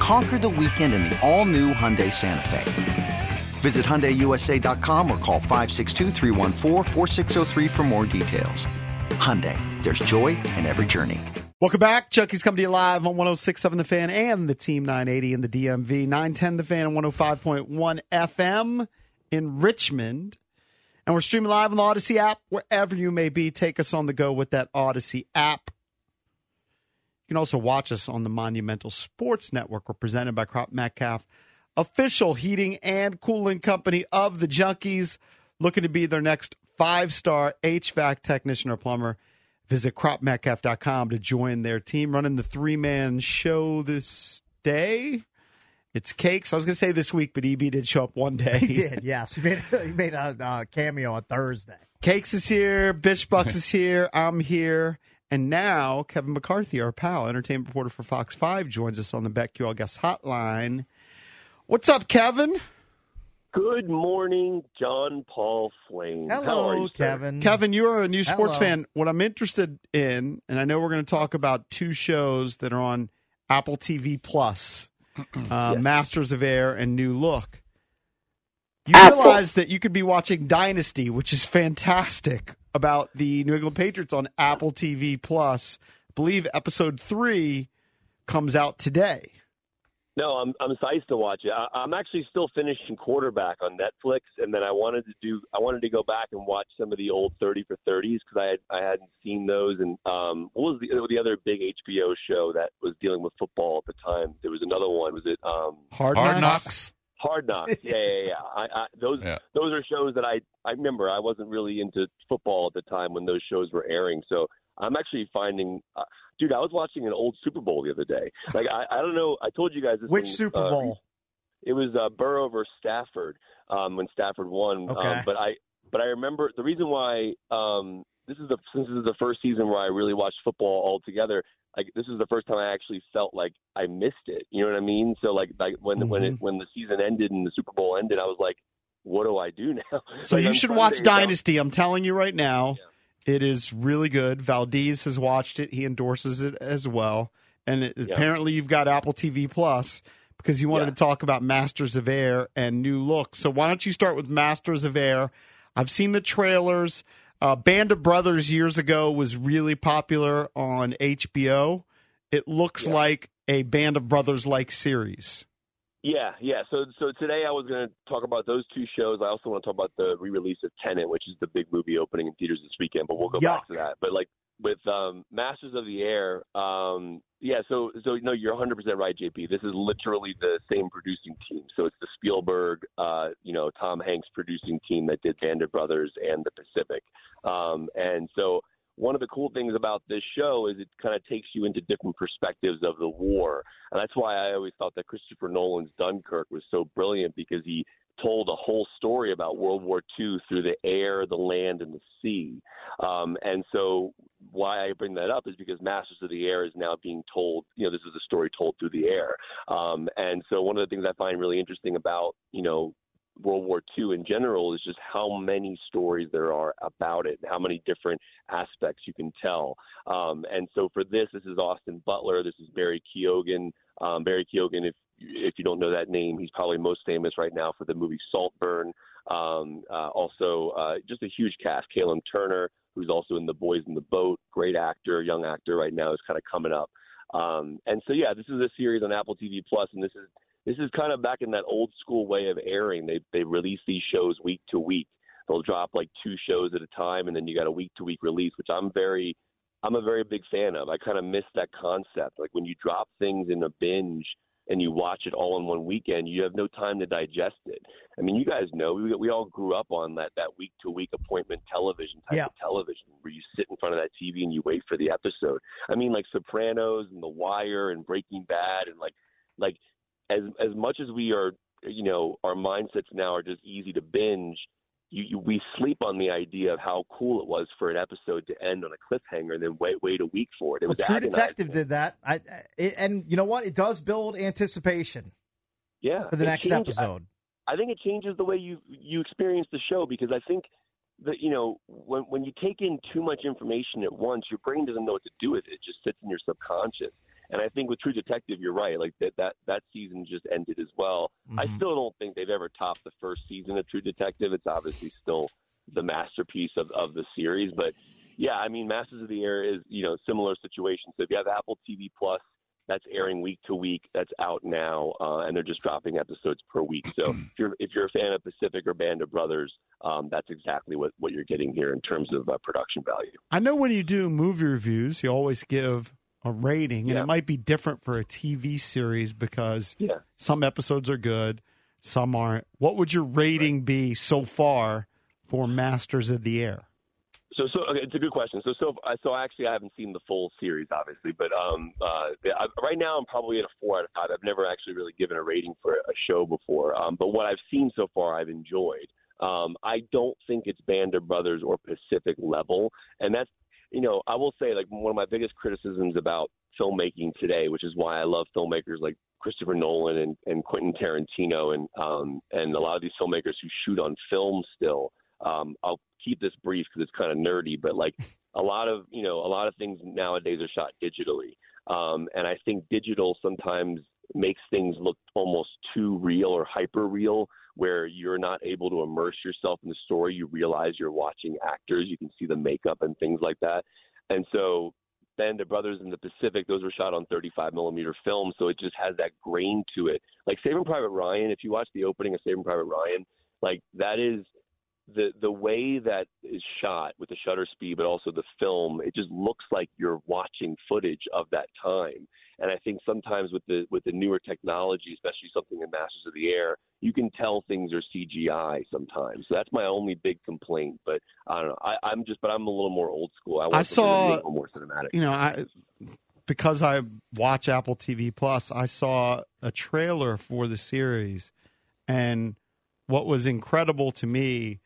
Conquer the weekend in the all new Hyundai Santa Fe. Visit HyundaiUSA.com or call 562 for more details. Hyundai, there's joy in every journey. Welcome back. Chucky's coming to you live on 1067 The Fan and the Team 980 in the DMV. 910 The Fan and 105.1 FM in Richmond. And we're streaming live on the Audacy app wherever you may be. Take us on the go with that Audacy app. You can also watch us on the Monumental Sports Network. We're presented by Crop Metcalf official heating and cooling company of the Junkies, looking to be their next five star HVAC technician or plumber. Visit cropmetcalf.com to join their team running the three man show this day. It's Cakes. I was going to say this week, but EB did show up one day. He did, yes. He made, he made a uh, cameo on Thursday. Cakes is here. Bish Bucks is here. I'm here. And now Kevin McCarthy, our pal, entertainment reporter for Fox 5, joins us on the BetQL Guest Hotline. What's up, Kevin? Good morning, John Paul Flaim. Hello, you, Kevin. Kevin, you are a new sports Hello. fan. What I'm interested in, and I know we're going to talk about two shows that are on Apple TV Plus, uh, Masters of Air and New Look. You realize that you could be watching Dynasty, which is fantastic, about the New England Patriots on Apple TV Plus. I believe episode three comes out today. No, I'm I'm psyched to watch it. I, I'm actually still finishing quarterback on Netflix, and then I wanted to do I wanted to go back and watch some of the old thirty for thirties because I had I hadn't seen those. And um, what was the the other big HBO show that was dealing with football at the time? There was another one. Was it um, Hard, Hard Knocks? Knocks. Hard Knocks? Yeah, yeah, yeah. I, I, those Yeah. those are shows that I I remember. I wasn't really into football at the time when those shows were airing, so I'm actually finding. Uh, dude, I was watching an old Super Bowl the other day. Like I, I don't know. I told you guys this. Which thing, Super uh, Bowl? it was uh, Burrow versus Stafford um, when Stafford won. Okay. Um, but I but I remember the reason why um, this is the since this is the first season where I really watched football all together. Like this is the first time I actually felt like I missed it. You know what I mean? So like like when when Mm-hmm. it when the season ended and the Super Bowl ended, I was like, what do I do now? So Like, you I'm should watch it out. Dynasty. I'm telling you right now, it is really good. Valdez has watched it. He endorses it as well. And it, Yeah. apparently, you've got Apple TV Plus because you wanted Yeah. to talk about Masters of Air and New Look. So why don't you start with Masters of Air? I've seen the trailers. Uh, Band of Brothers years ago was really popular on HBO. It looks Yeah. like a Band of Brothers like series. Yeah, yeah. So so today I was going to talk about those two shows. I also want to talk about the re-release of Tenet, which is the big movie opening in theaters this weekend. But we'll go back to that. But like with um, Masters of the Air, um, yeah. So so no, you're 100 percent right, JP. This is literally the same producing team. So it's the Spielberg, uh, you know, Tom Hanks producing team that did Band of Brothers and The Pacific. Um, and so one of the cool things about this show is it kind of takes you into different perspectives of the war. And that's why I always thought that Christopher Nolan's Dunkirk was so brilliant because he told a whole story about World War II through the air, the land, and the sea. Um, and so why I bring that up is because Masters of the Air is now being told, you know, this is a story told through the air. Um, and so one of the things I find really interesting about, you know, World War II in general is just how many stories there are about it, how many different aspects you can tell. Um, and so for this, this is Austin Butler, this is Barry Keoghan. Um, Barry Keoghan, if if you don't know that name, he's probably most famous right now for the movie Saltburn. Um, uh, also, uh, just a huge cast. Callum Turner, who's also in The Boys in the Boat, great actor, young actor right now, is kind of coming up. Um, and so, yeah, this is a series on Apple TV Plus, and this is this is kind of back in that old school way of airing. They they release these shows week to week. They'll drop like two shows at a time, and then you got a week to week release, which I'm very I'm a very big fan of. I kind of miss that concept. Like when you drop things in a binge and you watch it all in one weekend, you have no time to digest it. I mean, you guys know we we all grew up on that that week to week appointment television type Yeah. of television where you sit in front of that TV and you wait for the episode. I mean, like Sopranos and The Wire and Breaking Bad and like like as as much as we are, you know, our mindsets now are just easy to binge. You, you, we sleep on the idea of how cool it was for an episode to end on a cliffhanger and then wait wait a week for it. It well, was True agonizing. Detective did that. I, I it, and you know what? It does build anticipation yeah for the next episode. I think it changes the way you you experience the show because I think that you know when when you take in too much information at once, your brain doesn't know what to do with it. It just sits in your subconscious. And I think with True Detective, you're right. Like that that that season just ended as well. I Mhm. still don't think they've ever topped the first season of True Detective. It's obviously still the masterpiece of of the series, but yeah, I mean, Masters of the Air is you know similar situation. So if you have Apple TV Plus, that's airing week to week. That's out now, uh, and they're just dropping episodes per week. So if you're if you're a fan of Pacific or Band of Brothers, um, that's exactly what what you're getting here in terms of uh, production value. I know when you do movie reviews, you always give a rating, and it might be different for a TV series because Yeah. some episodes are good, some aren't. What would your rating be so far for Masters of the Air? So, so okay, it's a good question. So, so, uh, so actually, I haven't seen the full series, obviously, but um, uh, I, right now I'm probably at a four out of five. I've never actually really given a rating for a show before, um, but what I've seen so far, I've enjoyed. Um, I don't think it's Band of Brothers or Pacific level, and that's you know, I will say like one of my biggest criticisms about filmmaking today, which is why I love filmmakers like Christopher Nolan and, and Quentin Tarantino and um, and a lot of these filmmakers who shoot on film still. Um, I'll keep this brief because it's kind of nerdy, but like a lot of you know a lot of things nowadays are shot digitally, um, and I think digital sometimes makes things look almost too real or hyper real where you're not able to immerse yourself in the story. You realize you're watching actors, you can see the makeup and things like that. And so Band of Brothers in the Pacific, those were shot on 35 millimeter film, so it just has that grain to it. Like Saving Private Ryan, if you watch the opening of Saving Private Ryan, like that is the the way that is shot with the shutter speed, but also the film, it just looks like you're watching footage of that time. And I think sometimes with the with the newer technology, especially something in Masters of the Air, you can tell things are CGI sometimes. So that's my only big complaint. But I don't know. I, I'm just, but I'm a little more old school. I, want I saw- a little more cinematic. You know, I because I watch Apple TV Plus, I saw a trailer for the series, and what was incredible to me,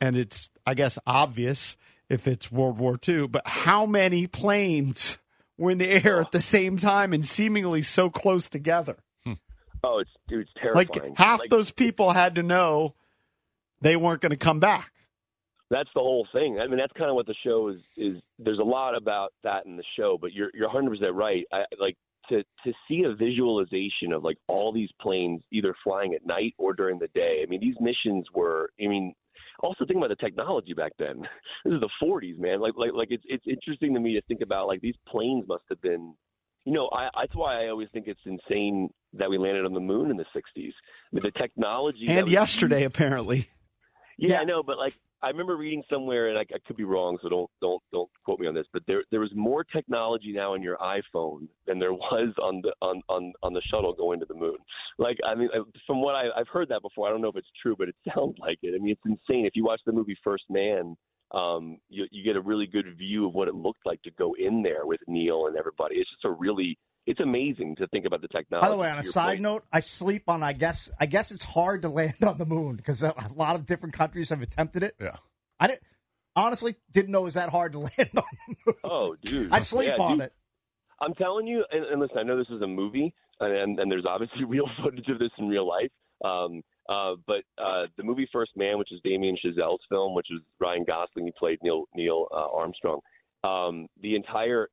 and it's I guess obvious if it's World War II, but how many planes were in the air at the same time and seemingly so close together? Hmm. Oh, it's dude, it's terrifying. Like half Like, those people had to know they weren't going to come back. that's the whole thing. I mean, that's kind of what the show is. Is there's a lot about that in the show, but you're you're 100 percent right. I like to to see a visualization of like all these planes either flying at night or during the day. I mean, these missions were. I mean, also think about the technology back then. This is the 40s, man. Like like like it's it's interesting to me to think about like these planes must have been. You know, I, that's why I always think it's insane that we landed on the moon in the 60s. I mean, the technology. And yesterday, apparently. yeah, Yeah. I know, but like I remember reading somewhere, and I, I could be wrong, so don't don't don't quote me on this. But there there was more technology now in your iPhone than there was on the on on on the shuttle going to the moon. Like I mean, uh, from what I, I've heard that before. I don't know if it's true, but it sounds like it. I mean, it's insane. If you watch the movie First Man, um, you you get a really good view of what it looked like to go in there with Neil and everybody. It's just a really it's amazing to think about the technology. By the way, on a side point. note, I sleep on. I guess. I guess it's hard to land on the moon because a a lot of different countries have attempted it. Yeah. I didn't. Honestly, didn't know it was that hard to land on the moon. oh, dude, I sleep Yeah, on dude. it. I'm telling you, and, and listen, I know this is a movie, and, and there's obviously real footage of this in real life. Um, uh, but uh, the movie First Man, which is Damien Chazelle's film, which is Ryan Gosling, he played Neil Neil uh, Armstrong. Um, the entire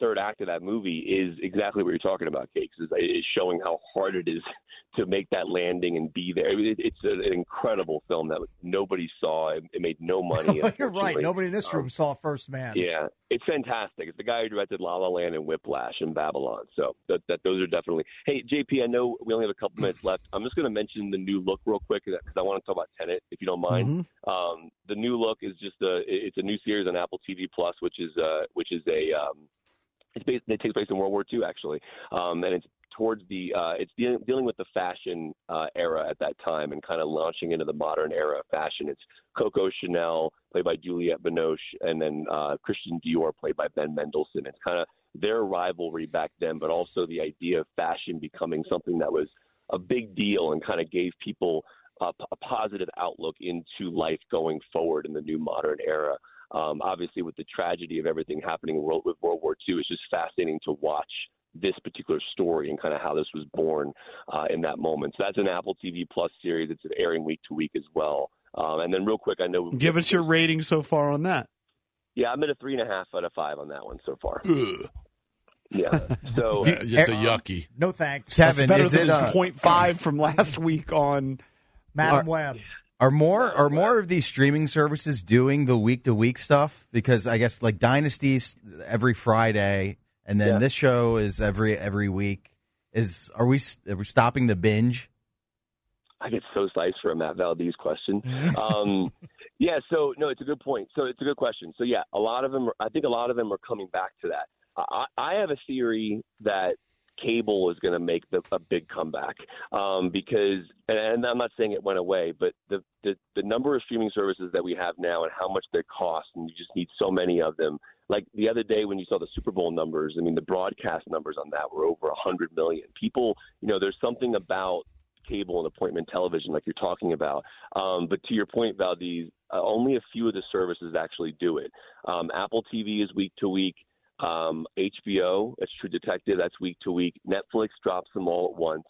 third act of that movie is exactly what you're talking about, Cakes. Is, is showing how hard it is to make that landing and be there. I mean, it, it's an incredible film that nobody saw. It, it made no money. You're right. Nobody in this Um, room saw First Man. yeah, it's fantastic. It's the guy who directed La La Land and Whiplash and Babylon. So that, that those are definitely. Hey, JP, I know we only have a couple minutes left. I'm just going to mention the new look real quick because I want to talk about Tenet, if you don't mind. Um, the new look is just a. It's a new series on Apple TV Plus, which is uh, which is a. Um, it's based, it takes place in World War II actually, um, and it's towards the uh, it's dealing, dealing with the fashion uh, era at that time and kind of launching into the modern era of fashion. It's Coco Chanel played by Juliette Binoche, and then uh, Christian Dior played by Ben Mendelsohn. It's kind of their rivalry back then, but also the idea of fashion becoming something that was a big deal and kind of gave people a positive outlook into life going forward in the new modern era. Um, obviously, with the tragedy of everything happening world, with World War II, it's just fascinating to watch this particular story and kind of how this was born uh, in that moment. So that's an Apple TV Plus series. It's airing week to week as well. Um, and then, real quick, I know. Give us your rating so far on that. Yeah, I'm at a three and a half out of five on that one so far. Yeah. So it's a yucky. No thanks. That's Kevin, better is than it his uh, point five from last week on. Madame Web. Are more are more of these streaming services doing the week to week stuff? Because I guess like Dynasties every Friday, and then Yeah. this show is every every week. Is are we are we stopping the binge? I get so sliced for a Matt Valdez question. Um, yeah, so no, it's a good point. So it's a good question. So yeah, a lot of them. Are, I think a lot of them are coming back to that. I, I have a theory that cable is going to make the, a big comeback um, because, and, I'm not saying it went away, but the, the the number of streaming services that we have now and how much they cost, and you just need so many of them. Like the other day when you saw the Super Bowl numbers, I mean the broadcast numbers on that were over hundred million. People, you know, there's something about cable and appointment television, like you're talking about. Um, but to your point, Valdez, uh, only a few of the services actually do it. Um, Apple TV is week to week. Um, HBO, that's True Detective, that's week to week. Netflix drops them all at once.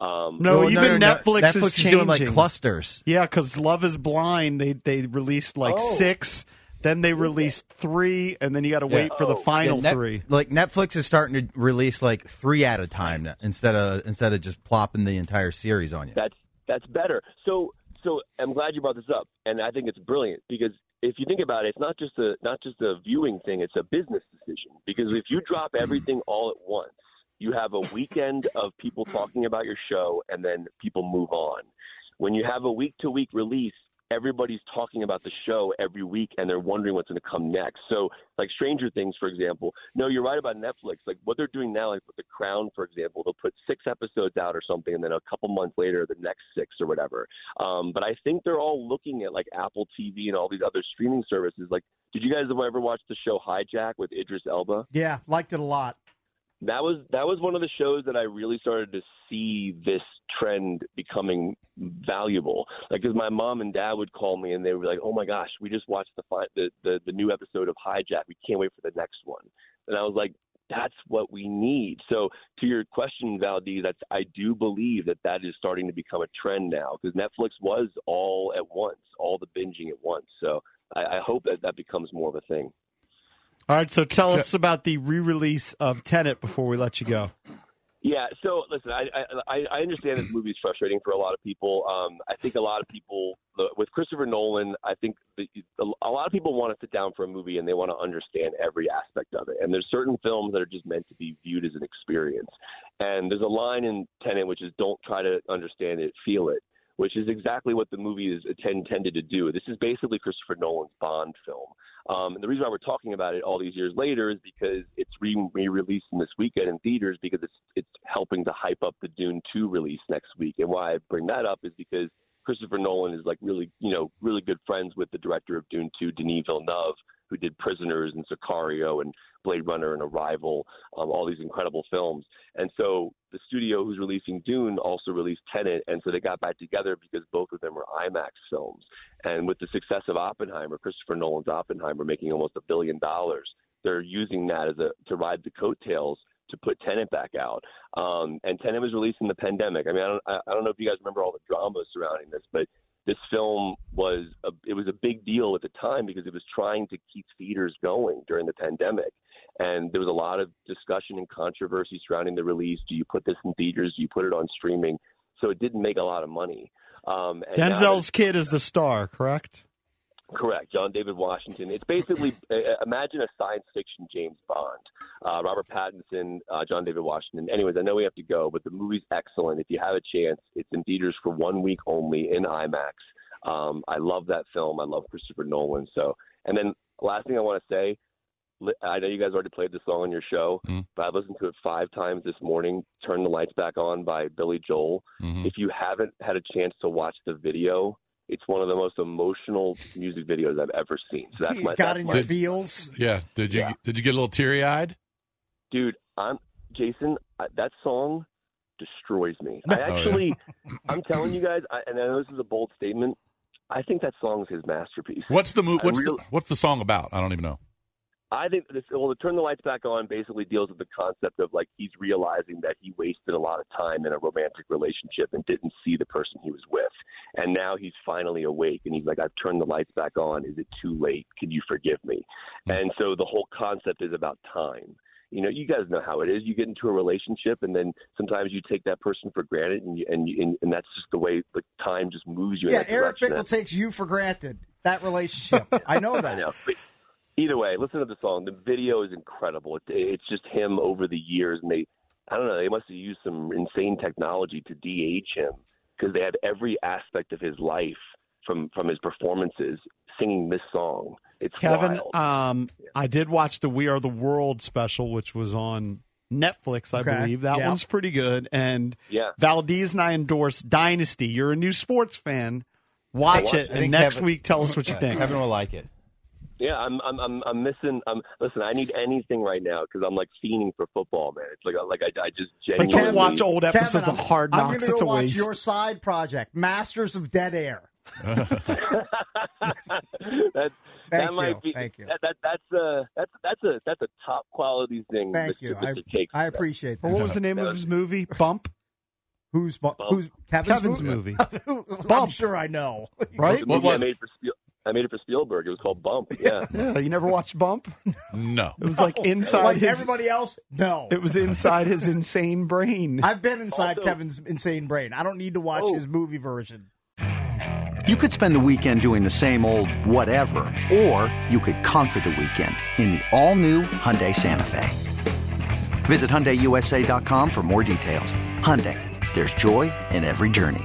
Um, No, even Netflix, Netflix is is doing like clusters. Yeah, because Love Is Blind, they they released like Oh. six, then they released three, and then you got to wait for the Oh. final Yeah, Net- three. Like Netflix is starting to release like three at a time now, instead of instead of just plopping the entire series on you. That's that's better. So so I'm glad you brought this up, and I think it's brilliant because if you think about it, it's not just a not just a viewing thing; it's a business decision. Because if you drop everything all at once, you have a weekend of people talking about your show, and then people move on. When you have a week to week release, everybody's talking about the show every week and they're wondering what's going to come next. So, like Stranger Things, for example. No, you're right about Netflix. Like what they're doing now, like with The Crown, for example, they'll put six episodes out or something, and then a couple months later, the next six or whatever. Um, but I think they're all looking at like Apple TV and all these other streaming services. Like, did you guys ever watch the show Hijack with Idris Elba? Yeah, liked it a lot. That was that was one of the shows that I really started to see this trend becoming valuable. Like, because my mom and dad would call me and they were like, "Oh my gosh, we just watched the fi- the the, the new episode of Hijack. We can't wait for the next one." And I was like, "That's what we need." So, to your question, Valdez, that's I do believe that that is starting to become a trend now because Netflix was all at once, all the binging at once. So, I, I hope that that becomes more of a thing. All right, so tell us about the re-release of Tenet before we let you go. Yeah. So listen, I I, I understand this movie is frustrating for a lot of people. Um, I think a lot of people with Christopher Nolan, I think the, a lot of people want to sit down for a movie and they want to understand every aspect of it. And there's certain films that are just meant to be viewed as an experience. And there's a line in Tenet which is "Don't try to understand it, feel it." Which is exactly what the movie is intended to do. This is basically Christopher Nolan's Bond film. Um, and the reason why we're talking about it all these years later is because it's re released in this weekend in theaters because it's it's helping to hype up the Dune 2 release next week. And why I bring that up is because Christopher Nolan is like really, you know, really good friends with the director of Dune 2, Denis Villeneuve, who did Prisoners and Sicario and Blade Runner and Arrival, um, all these incredible films. And so the studio who's releasing Dune also released Tenet, and so they got back together because both of them are IMAX films. And with the success of Oppenheimer, Christopher Nolan's Oppenheimer making almost a billion dollars, they're using that as a to ride the coattails to put Tenet back out. Um, and Tenet was released in the pandemic. I mean, I don't, I, don't know if you guys remember all the drama surrounding this, but this film was a, it was a big deal at the time because it was trying to keep theaters going during the pandemic. And there was a lot of discussion and controversy surrounding the release. Do you put this in theaters? Do you put it on streaming? So it didn't make a lot of money. Um, and now Denzel's kid is the star, correct? Correct, John David Washington. It's basically uh, imagine a science fiction James Bond. Uh, Robert Pattinson, uh, John David Washington. Anyways, I know we have to go, but the movie's excellent. If you have a chance, it's in theaters for one week only in IMAX. Um, I love that film. I love Christopher Nolan. So, and then last thing I want to say, I know you guys already played the song on your show, Mm. but I listened to it five times this morning. Turn the lights back on by Billy Joel. Mhm. If you haven't had a chance to watch the video, it's one of the most emotional music videos I've ever seen. So that's You my got that's in your feels. Yeah. Did you Yeah. did you get a little teary eyed? dude, I'm Jason. I, that song destroys me. I Oh, yeah. actually, I'm telling you guys, I, and I know this is a bold statement. I think that song's his masterpiece. What's the mo- what's real- the what's the song about? I don't even know. I think this. Well, the turn the lights back on basically deals with the concept of like he's realizing that he wasted a lot of time in a romantic relationship and didn't see the person he was with, and now he's finally awake and he's like, "I've turned the lights back on. Is it too late? Can you forgive me?" Mm-hmm. And so the whole concept is about time. You know, you guys know how it is. You get into a relationship, and then sometimes you take that person for granted, and you, and, you, and and that's just the way the time just moves you. in Yeah, Eric. Bickel takes you for granted. That relationship. I know that. I know. But either way, listen to the song. The video is incredible. It, it's just him over the years, and they, I don't know, they must have used some insane technology to de-age him because they have every aspect of his life from from his performances singing this song. It's Kevin, wild. um, I did watch the We Are the World special, which was on Netflix, I Okay. believe. That Yeah. one's pretty good. And yeah. Valdez and I endorse Dynasty. You're a new sports fan. Watch I it, and next Kevin- week tell us what you think. Kevin will like it. Yeah, I'm I'm I'm, I'm missing. I'm listen. I need anything right now because I'm like fiending for football, man. It's like like I, I just But genuinely don't watch old episodes I'm, of Hard Knocks. I'm Knocks. gonna It's a watch waste. your side project, Masters of Dead Air. that Thank that might you. be Thank you. That, that that's a that's that's a that's a top quality thing. Thank you. I, I appreciate But that. what was the name of his movie? Bump? Who's bu- who's Kevin's, Kevin's movie. I'm Bump. sure I know. Right? What was made for Spiel, I made it for Spielberg. It was called Bump. Yeah. Yeah, you never watched Bump? No. It was like inside like his. everybody else, no. It was inside his insane brain. I've been inside Also- Kevin's insane brain. I don't need to watch Oh. his movie version. You could spend the weekend doing the same old whatever, or you could conquer the weekend in the all-new Hyundai Santa Fe. Visit HyundaiUSA.com for more details. Hyundai, there's joy in every journey.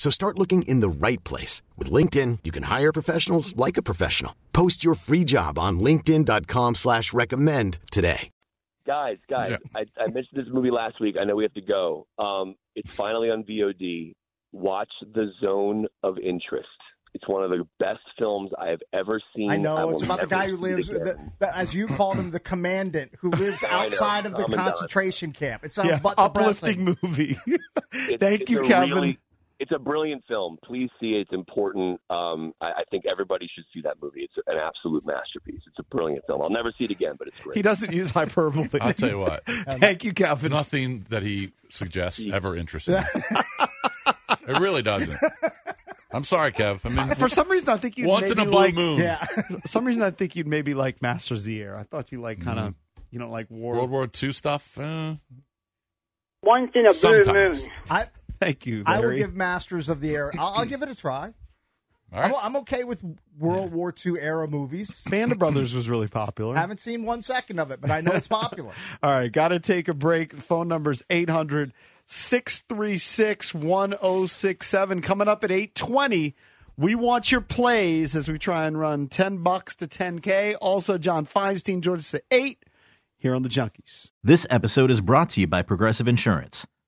So start looking in the right place. With LinkedIn, you can hire professionals like a professional. Post your free job on linkedin.com slash recommend today. guys, guys, Yeah. I, I mentioned this movie last week. I know we have to go. Um, it's finally on VOD. Watch The Zone of Interest. It's one of the best films I have ever seen. I know will it's about the guy who lives, the, the, as you called him, the commandant who lives outside of the I'm done. concentration camp. It sounds yeah, uplifting depressing. movie. Thank it's you, a Kevin. really- it's a brilliant film. Please see it. It's important. Um, I, I think everybody should see that movie. It's an absolute masterpiece. It's a brilliant film. I'll never see it again, but it's great. he doesn't use hyperbole. I'll tell you what. Thank you, Kevin. Nothing that he suggests ever interests me. it really doesn't. I'm sorry, Kev. I mean, For some reason, I think you'd once in a blue like, moon. Yeah. For some reason, I think you'd maybe like Masters of the Air. I thought you like kind of, you don't like war. World War II stuff. Uh, Once in a blue moon. I, Thank you, I will give Masters of the Air. I'll, I'll give it a try. all right. I'm, I'm okay with World War II era movies. Band of Brothers was really popular. I haven't seen one second of it, but I know it's popular. All right, got to take a break. The phone number is 800 636 1067. Coming up at 820. We want your plays as we try and run 10 bucks to 10K. Also, John Feinstein joins us at 8 here on The Junkies. This episode is brought to you by Progressive Insurance.